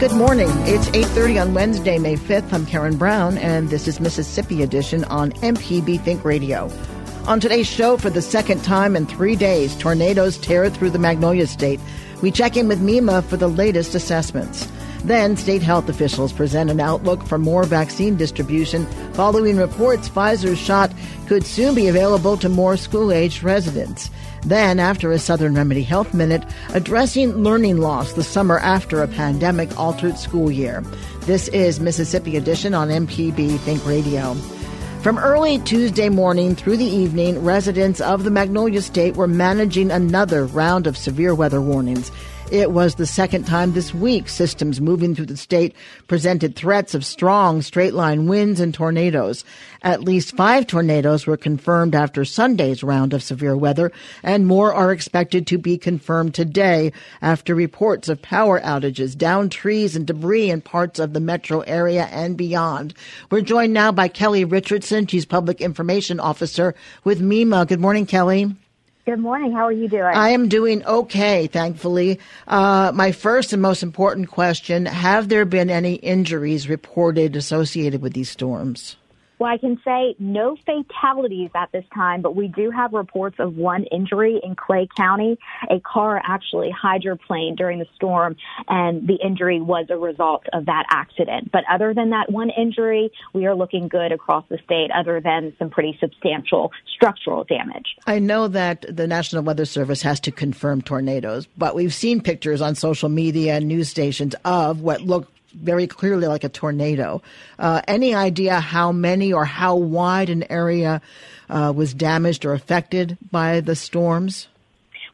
Good morning. It's 8:30 on Wednesday, May 5th. I'm Karen Brown and this is Mississippi Edition on MPB Think Radio. On today's show for the second time in 3 days, tornadoes tear through the Magnolia State. We check in with MEMA for the latest assessments. Then, state health officials present an outlook for more vaccine distribution following reports Pfizer's shot could soon be available to more school aged residents. Then, after a Southern Remedy Health Minute, addressing learning loss the summer after a pandemic altered school year. This is Mississippi Edition on MPB Think Radio. From early Tuesday morning through the evening, residents of the Magnolia State were managing another round of severe weather warnings. It was the second time this week systems moving through the state presented threats of strong straight line winds and tornadoes. At least five tornadoes were confirmed after Sunday's round of severe weather, and more are expected to be confirmed today after reports of power outages, downed trees, and debris in parts of the metro area and beyond. We're joined now by Kelly Richardson. She's Public Information Officer with MEMA. Good morning, Kelly. Good morning. How are you doing? I am doing okay, thankfully. Uh, my first and most important question Have there been any injuries reported associated with these storms? Well, I can say no fatalities at this time, but we do have reports of one injury in Clay County. A car actually hydroplaned during the storm, and the injury was a result of that accident. But other than that one injury, we are looking good across the state, other than some pretty substantial structural damage. I know that the National Weather Service has to confirm tornadoes, but we've seen pictures on social media and news stations of what look very clearly like a tornado. Uh, any idea how many or how wide an area uh, was damaged or affected by the storms?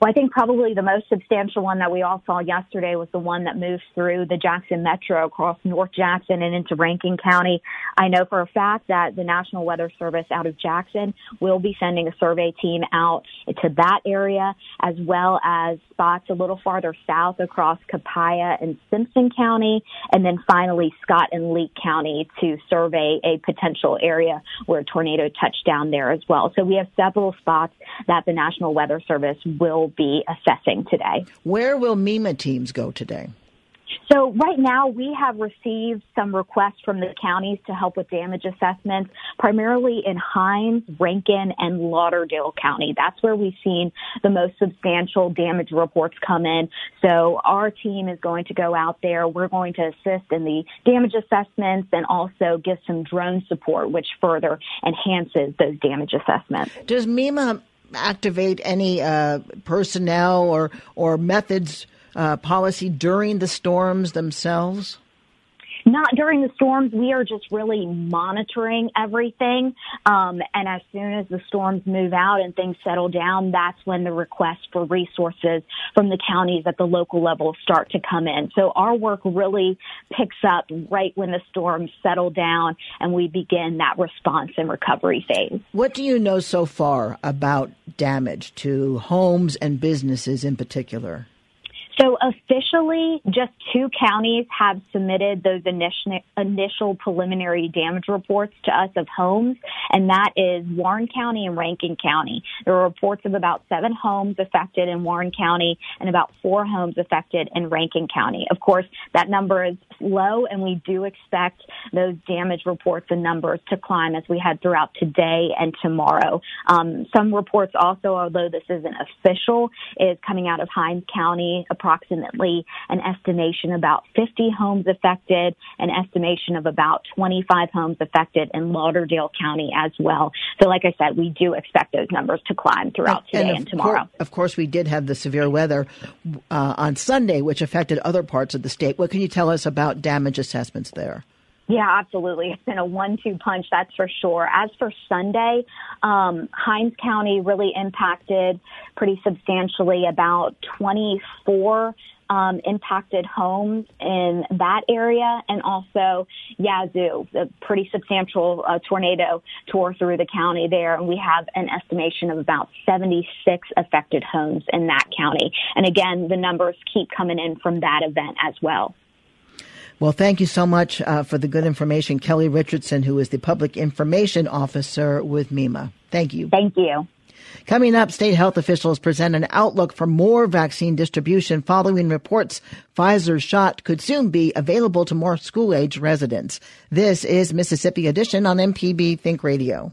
Well, I think probably the most substantial one that we all saw yesterday was the one that moved through the Jackson Metro across North Jackson and into Rankin County. I know for a fact that the National Weather Service out of Jackson will be sending a survey team out to that area as well as spots a little farther south across Copiah and Simpson County and then finally Scott and Leake County to survey a potential area where a tornado touched down there as well. So we have several spots that the National Weather Service will be assessing today. Where will MEMA teams go today? So right now we have received some requests from the counties to help with damage assessments, primarily in Hinds, Rankin, and Lauderdale County. That's where we've seen the most substantial damage reports come in. So our team is going to go out there. We're going to assist in the damage assessments and also give some drone support, which further enhances those damage assessments. Does MEMA activate any uh, personnel or or methods uh, policy during the storms themselves? Not during the storms. We are just really monitoring everything. Um, and as soon as the storms move out and things settle down, that's when the requests for resources from the counties at the local level start to come in. So our work really picks up right when the storms settle down and we begin that response and recovery phase. What do you know so far about damage to homes and businesses in particular? So officially, just two counties have submitted those initial, initial preliminary damage reports to us of homes, and that is Warren County and Rankin County. There are reports of about seven homes affected in Warren County and about four homes affected in Rankin County. Of course, that number is low, and we do expect those damage reports and numbers to climb as we head throughout today and tomorrow. Um, some reports also, although this isn't official, is coming out of Hinds County approximately an estimation about 50 homes affected, an estimation of about 25 homes affected in Lauderdale County as well. So, like I said, we do expect those numbers to climb throughout today and, and tomorrow. of course, we did have the severe weather uh, on Sunday, which affected other parts of the state. What can you tell us about damage assessments there? Yeah, absolutely. It's been a one-two punch, that's for sure. As for Sunday, um, Hinds County really impacted pretty substantially. About 24 um, impacted homes in that area, and also Yazoo, a pretty substantial uh, tornado tore through the county there, and we have an estimation of about 76 affected homes in that county. And again, the numbers keep coming in from that event as well. Well, thank you so much uh, for the good information, Kelly Richardson, who is the Public Information Officer with MEMA. Thank you. Thank you. Coming up, state health officials present an outlook for more vaccine distribution following reports Pfizer's shot could soon be available to more school age residents. This is Mississippi Edition on MPB Think Radio.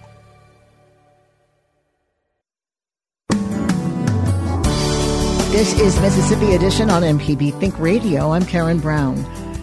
This is Mississippi Edition on MPB Think Radio. I'm Karen Brown.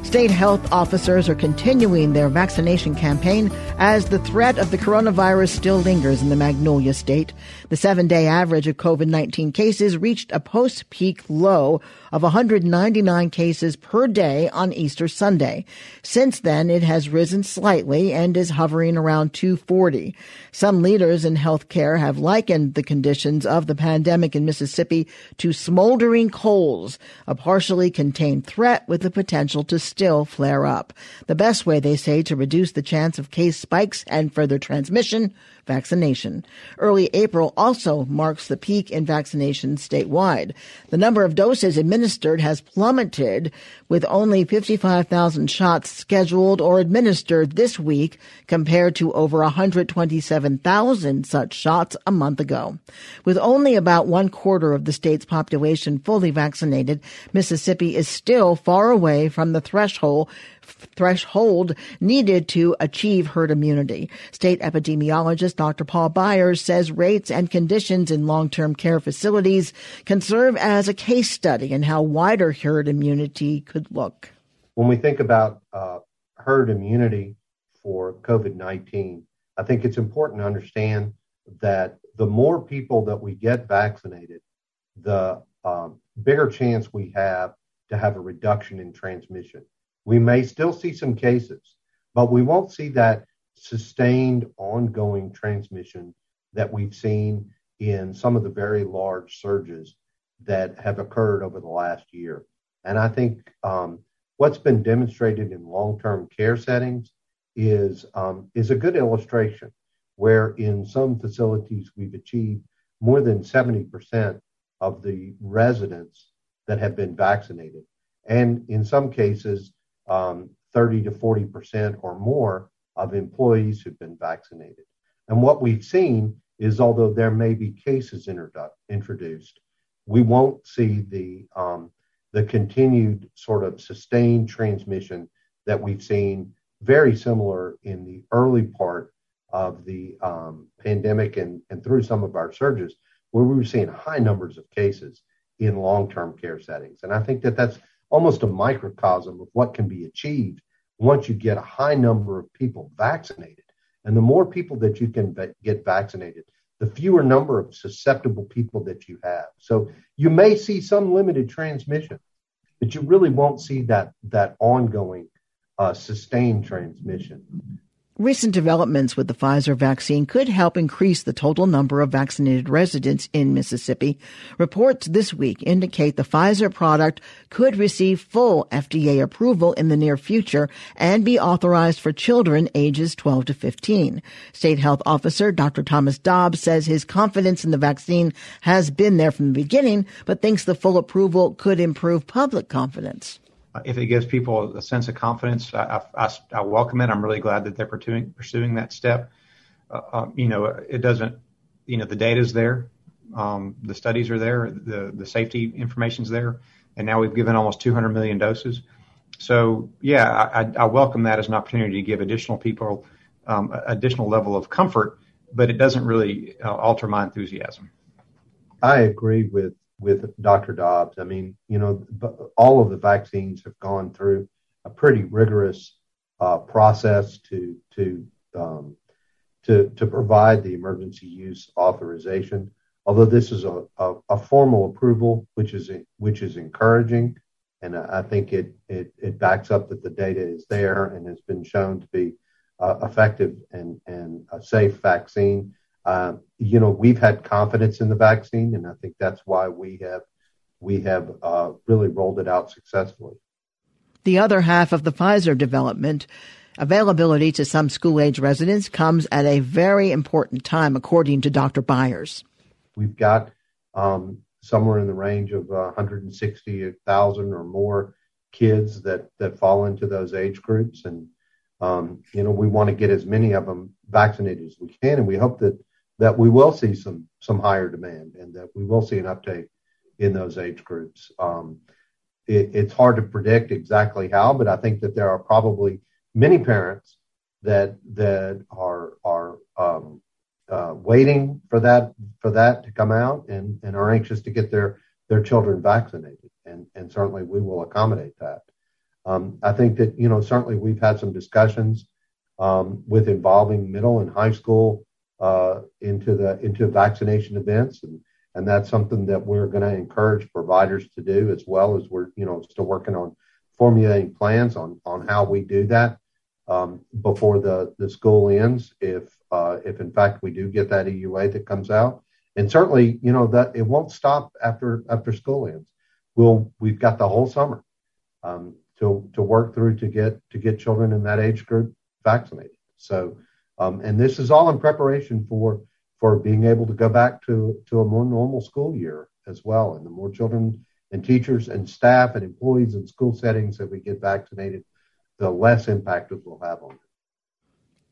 State health officers are continuing their vaccination campaign as the threat of the coronavirus still lingers in the Magnolia State. The seven day average of COVID-19 cases reached a post peak low of 199 cases per day on Easter Sunday. Since then, it has risen slightly and is hovering around 240. Some leaders in healthcare have likened the conditions of the pandemic in Mississippi to smoldering coals, a partially contained threat with the potential to still flare up. The best way, they say, to reduce the chance of case spikes and further transmission vaccination. Early April also marks the peak in vaccinations statewide. The number of doses administered has plummeted with only 55,000 shots scheduled or administered this week compared to over 127,000 such shots a month ago. With only about one quarter of the state's population fully vaccinated, Mississippi is still far away from the threshold threshold needed to achieve herd immunity. State epidemiologist Dr. Paul Byers says rates and conditions in long-term care facilities can serve as a case study in how wider herd immunity could look. When we think about uh, herd immunity for COVID-19, I think it's important to understand that the more people that we get vaccinated, the um, bigger chance we have to have a reduction in transmission. We may still see some cases, but we won't see that sustained ongoing transmission that we've seen in some of the very large surges that have occurred over the last year. And I think um, what's been demonstrated in long-term care settings is um, is a good illustration where in some facilities we've achieved more than 70% of the residents that have been vaccinated. And in some cases, um, 30 to 40 percent or more of employees who've been vaccinated. And what we've seen is, although there may be cases introdu- introduced, we won't see the um, the continued sort of sustained transmission that we've seen very similar in the early part of the um, pandemic and, and through some of our surges, where we were seeing high numbers of cases in long term care settings. And I think that that's almost a microcosm of what can be achieved once you get a high number of people vaccinated. And the more people that you can get vaccinated, the fewer number of susceptible people that you have. So you may see some limited transmission, but you really won't see that that ongoing uh, sustained transmission. Recent developments with the Pfizer vaccine could help increase the total number of vaccinated residents in Mississippi. Reports this week indicate the Pfizer product could receive full FDA approval in the near future and be authorized for children ages 12 to 15. State Health Officer Dr. Thomas Dobbs says his confidence in the vaccine has been there from the beginning, but thinks the full approval could improve public confidence if it gives people a sense of confidence, I, I, I welcome it. I'm really glad that they're pursuing, pursuing that step. Uh, um, you know, it doesn't, you know, the data's there, um, the studies are there, the the safety information's there, and now we've given almost 200 million doses. So yeah, I, I welcome that as an opportunity to give additional people um, additional level of comfort, but it doesn't really uh, alter my enthusiasm. I agree with with Dr. Dobbs. I mean, you know, all of the vaccines have gone through a pretty rigorous uh, process to to um, to to provide the emergency use authorization. Although this is a, a, a formal approval, which is which is encouraging, and I think it it it backs up that the data is there and has been shown to be uh, effective and and a safe vaccine. Uh, you know, we've had confidence in the vaccine, and I think that's why we have we have uh, really rolled it out successfully. The other half of the Pfizer development, availability to some school age residents, comes at a very important time, according to Dr. Byers. We've got um, somewhere in the range of uh, 160,000 or more kids that that fall into those age groups, and um, you know we want to get as many of them vaccinated as we can, and we hope that that we will see some some higher demand and that we will see an uptake in those age groups. Um, it, it's hard to predict exactly how, but I think that there are probably many parents that that are are um, uh, waiting for that for that to come out and, and are anxious to get their their children vaccinated, and and certainly we will accommodate that. Um, I think that you know certainly we've had some discussions um, with involving middle and high school uh, into the into vaccination events, and and that's something that we're going to encourage providers to do as well as we're you know still working on formulating plans on on how we do that um, before the the school ends. If uh, if in fact we do get that EUA that comes out, and certainly you know that it won't stop after after school ends. We'll we've got the whole summer um, to to work through to get to get children in that age group vaccinated. So um, and this is all in preparation for for being able to go back to to a more normal school year as well. And the more children and teachers and staff and employees in school settings that we get vaccinated, the less impact it will have on them.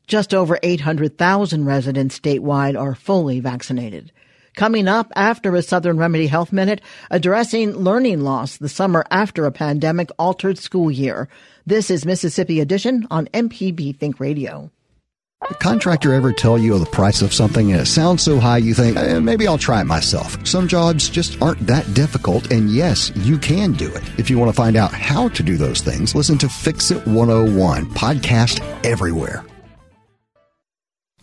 Just over 800,000 residents statewide are fully vaccinated. Coming up after a Southern Remedy Health Minute, addressing learning loss the summer after a pandemic altered school year. This is Mississippi Edition on MPB Think Radio. The contractor ever tell you the price of something and it sounds so high you think, eh, maybe I'll try it myself. Some jobs just aren't that difficult, and yes, you can do it. If you want to find out how to do those things, listen to Fix It 101, podcast everywhere.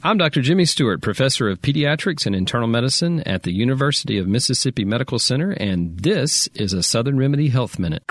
I'm Dr. Jimmy Stewart, professor of pediatrics and internal medicine at the University of Mississippi Medical Center, and this is a Southern Remedy Health Minute.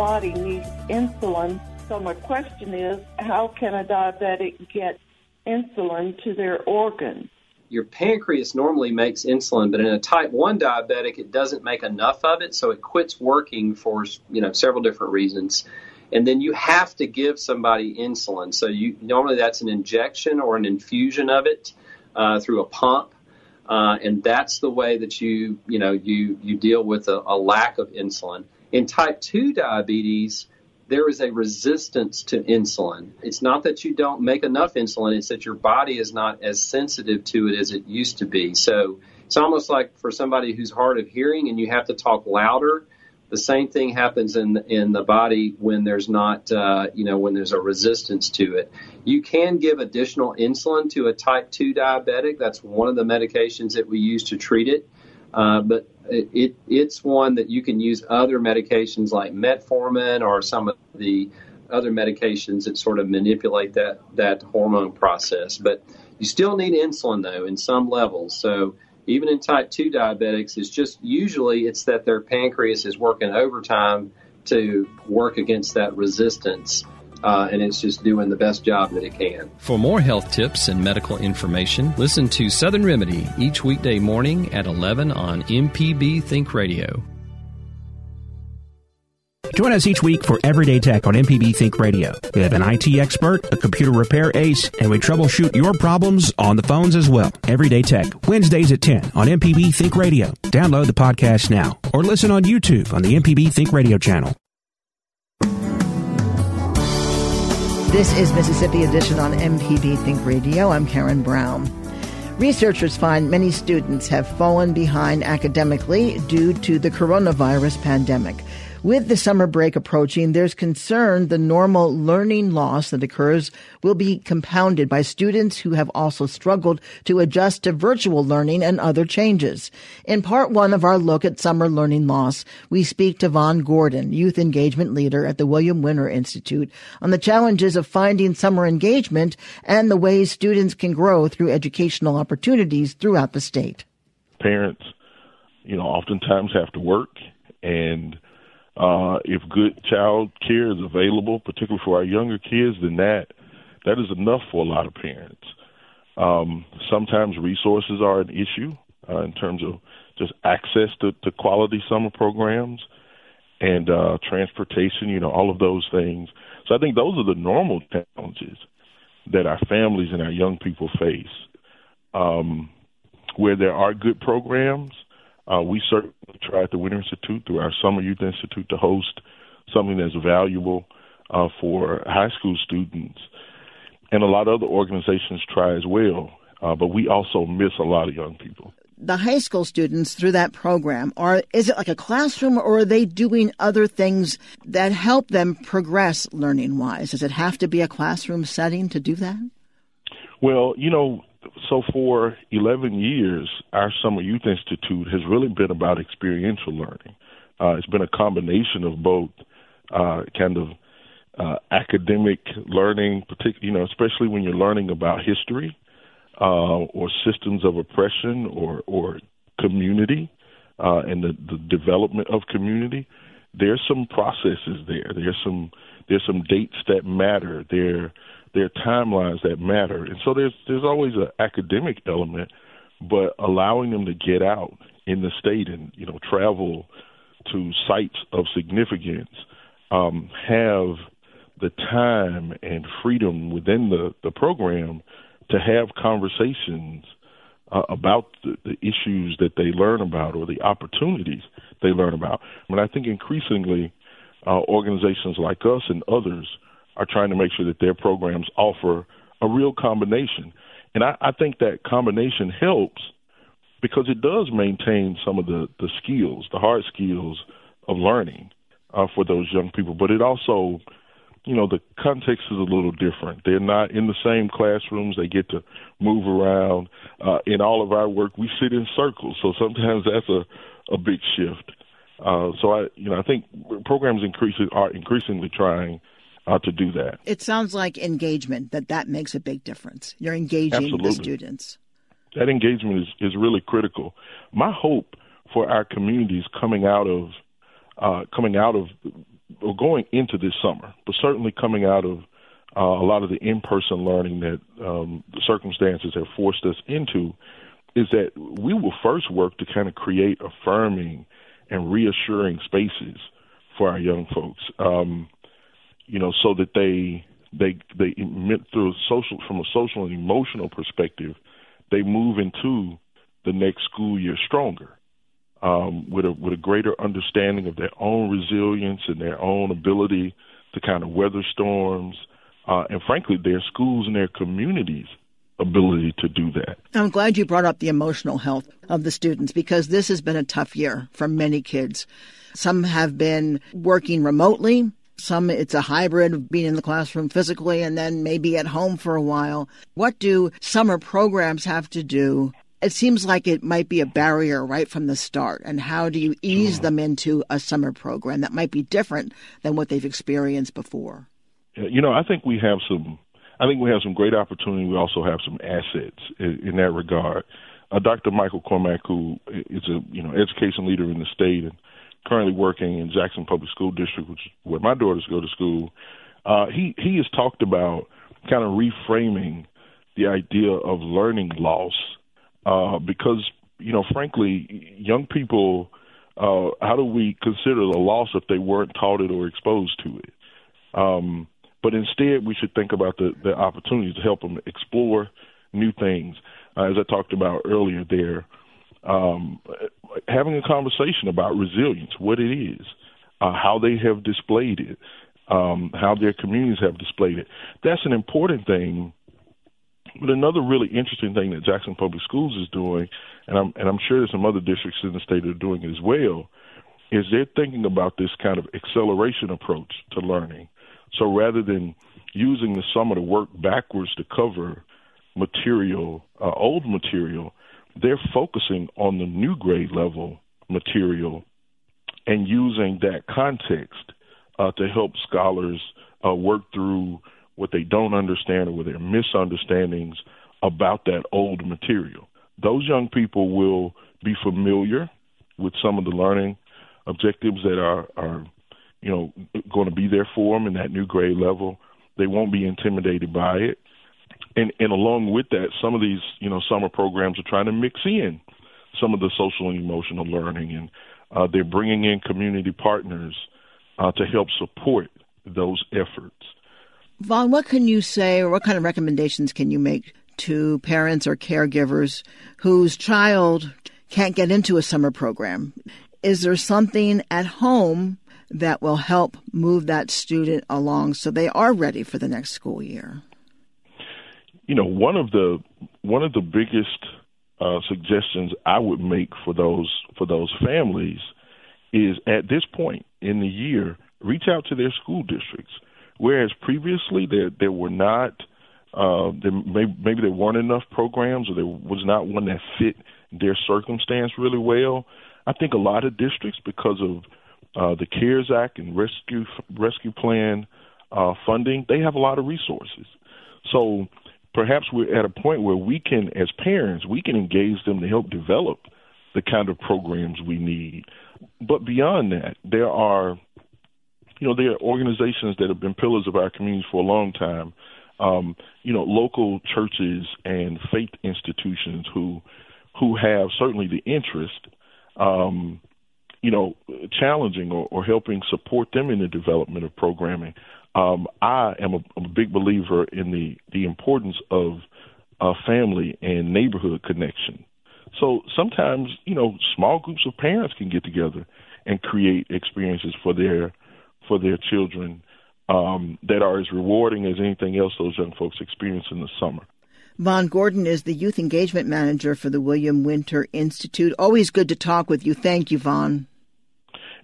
Body needs insulin. So my question is, how can a diabetic get insulin to their organs? Your pancreas normally makes insulin, but in a type 1 diabetic, it doesn't make enough of it, so it quits working for you know several different reasons. And then you have to give somebody insulin. So you normally that's an injection or an infusion of it uh, through a pump. Uh, and that's the way that you you know you you deal with a, a lack of insulin. In type 2 diabetes, there is a resistance to insulin. It's not that you don't make enough insulin, it's that your body is not as sensitive to it as it used to be. So it's almost like for somebody who's hard of hearing and you have to talk louder, The same thing happens in in the body when there's not, uh, you know, when there's a resistance to it. You can give additional insulin to a type 2 diabetic. That's one of the medications that we use to treat it. Uh, but it, it, it's one that you can use other medications like metformin or some of the other medications that sort of manipulate that that hormone process. But you still need insulin though in some levels. So even in type 2 diabetics, it's just usually it's that their pancreas is working overtime to work against that resistance. Uh, and it's just doing the best job that it can. For more health tips and medical information, listen to Southern Remedy each weekday morning at 11 on MPB Think Radio. Join us each week for Everyday Tech on MPB Think Radio. We have an IT expert, a computer repair ace, and we troubleshoot your problems on the phones as well. Everyday Tech, Wednesdays at 10 on MPB Think Radio. Download the podcast now or listen on YouTube on the MPB Think Radio channel. This is Mississippi Edition on MPB Think Radio. I'm Karen Brown. Researchers find many students have fallen behind academically due to the coronavirus pandemic. With the summer break approaching, there's concern the normal learning loss that occurs will be compounded by students who have also struggled to adjust to virtual learning and other changes. In part one of our look at summer learning loss, we speak to Vaughn Gordon, youth engagement leader at the William Winter Institute, on the challenges of finding summer engagement and the ways students can grow through educational opportunities throughout the state. Parents, you know, oftentimes have to work and uh, if good child care is available, particularly for our younger kids, then that that is enough for a lot of parents. Um, sometimes resources are an issue uh, in terms of just access to, to quality summer programs and uh, transportation. You know, all of those things. So I think those are the normal challenges that our families and our young people face. Um, where there are good programs, uh, we certainly try at the Winter Institute through our Summer Youth Institute to host something that's valuable uh, for high school students. And a lot of other organizations try as well, uh, but we also miss a lot of young people. The high school students through that program are is it like a classroom or are they doing other things that help them progress learning wise? Does it have to be a classroom setting to do that? Well, you know, so for 11 years, our Summer Youth Institute has really been about experiential learning. Uh, it's been a combination of both uh, kind of uh, academic learning, particularly, you know, especially when you're learning about history uh, or systems of oppression or or community uh, and the, the development of community. There's some processes there. There's some there's some dates that matter. There there are timelines that matter, and so there's there's always an academic element, but allowing them to get out in the state and you know travel to sites of significance, um, have the time and freedom within the the program to have conversations uh, about the, the issues that they learn about or the opportunities they learn about. I mean, I think increasingly uh, organizations like us and others are trying to make sure that their programs offer a real combination. And I, I think that combination helps because it does maintain some of the, the skills, the hard skills of learning uh, for those young people. But it also, you know, the context is a little different. They're not in the same classrooms. They get to move around. Uh, in all of our work, we sit in circles, so sometimes that's a, a big shift. Uh, so I, you know, I think programs increasing are increasingly trying uh, to do that. It sounds like engagement that that makes a big difference. You're engaging Absolutely. the students. That engagement is is really critical. My hope for our communities coming out of uh, coming out of or going into this summer, but certainly coming out of uh, a lot of the in-person learning that um, the circumstances have forced us into, is that we will first work to kind of create affirming and reassuring spaces for our young folks. Um, you know, so that they they they through social from a social and emotional perspective, they move into the next school year stronger, um, with a with a greater understanding of their own resilience and their own ability to kind of weather storms, uh, and frankly, their schools and their communities' ability to do that. I'm glad you brought up the emotional health of the students because this has been a tough year for many kids. Some have been working remotely. Some it's a hybrid of being in the classroom physically and then maybe at home for a while. What do summer programs have to do? It seems like it might be a barrier right from the start. And how do you ease them into a summer program that might be different than what they've experienced before? You know, I think we have some I think we have some great opportunity. We also have some assets in, in that regard. Uh, Dr. Michael Cormack, who is a you know education leader in the state and currently working in Jackson Public School District, which is where my daughters go to school, uh, he he has talked about kind of reframing the idea of learning loss uh, because you know frankly young people uh, how do we consider the loss if they weren't taught it or exposed to it um, but instead, we should think about the, the opportunities to help them explore new things. Uh, as I talked about earlier, there, um, having a conversation about resilience, what it is, uh, how they have displayed it, um, how their communities have displayed it. That's an important thing. But another really interesting thing that Jackson Public Schools is doing, and I'm and I'm sure there's some other districts in the state that are doing it as well, is they're thinking about this kind of acceleration approach to learning so rather than using the summer to work backwards to cover material, uh, old material, they're focusing on the new grade level material and using that context uh, to help scholars uh, work through what they don't understand or their misunderstandings about that old material. Those young people will be familiar with some of the learning objectives that are, are you know, going to be there for them in that new grade level. They won't be intimidated by it. And and along with that, some of these, you know, summer programs are trying to mix in some of the social and emotional learning, and uh, they're bringing in community partners uh, to help support those efforts. Vaughn, what can you say, or what kind of recommendations can you make to parents or caregivers whose child can't get into a summer program? Is there something at home that will help move that student along so they are ready for the next school year? You know, one of the one of the biggest uh, suggestions I would make for those for those families is at this point in the year, reach out to their school districts. Whereas previously there there were not uh, there may, maybe there weren't enough programs or there was not one that fit their circumstance really well. I think a lot of districts, because of uh, the CARES Act and Rescue Rescue Plan uh, funding, they have a lot of resources. So perhaps we're at a point where we can, as parents, we can engage them to help develop the kind of programs we need. But beyond that, there are, you know, there are organizations that have been pillars of our communities for a long time. Um, you know, local churches and faith institutions who who have certainly the interest um, you know, challenging or, or helping support them in the development of programming. Um, I am a, a big believer in the the importance of uh, family and neighborhood connection. So sometimes, you know, small groups of parents can get together and create experiences for their for their children um, that are as rewarding as anything else those young folks experience in the summer. Vaughn Gordon is the Youth Engagement Manager for the William Winter Institute. Always good to talk with you. Thank you, Vaughn.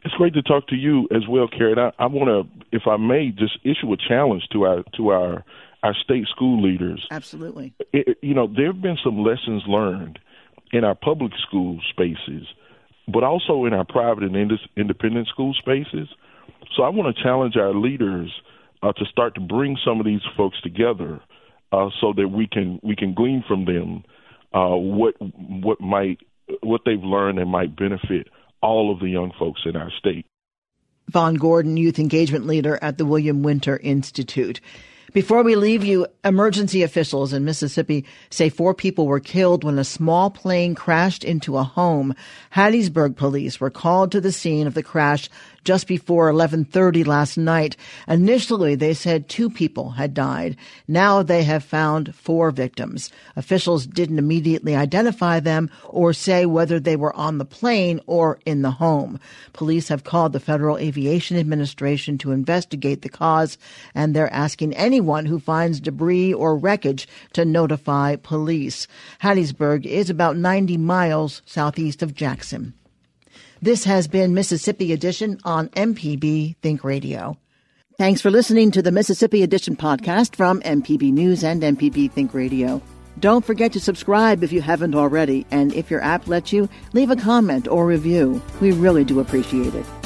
It's great to talk to you as well, Karen. I, I want to, if I may, just issue a challenge to our to our our state school leaders. Absolutely. It, you know, there have been some lessons learned in our public school spaces, but also in our private and independent school spaces. So I want to challenge our leaders uh, to start to bring some of these folks together, uh, so that we can we can glean from them uh, what what might what they've learned and might benefit all of the young folks in our state. Vaughn Gordon, Youth Engagement Leader at the William Winter Institute. Before we leave you, emergency officials in Mississippi say four people were killed when a small plane crashed into a home. Hattiesburg police were called to the scene of the crash just before 11:30 last night. Initially, they said two people had died. Now they have found four victims. Officials didn't immediately identify them or say whether they were on the plane or in the home. Police have called the Federal Aviation Administration to investigate the cause and they're asking any anyone who finds debris or wreckage to notify police. Hattiesburg is about 90 miles southeast of Jackson. This has been Mississippi Edition on MPB Think Radio. Thanks for listening to the Mississippi Edition podcast from MPB News and MPB Think Radio. Don't forget to subscribe if you haven't already, and if your app lets you, leave a comment or review. We really do appreciate it.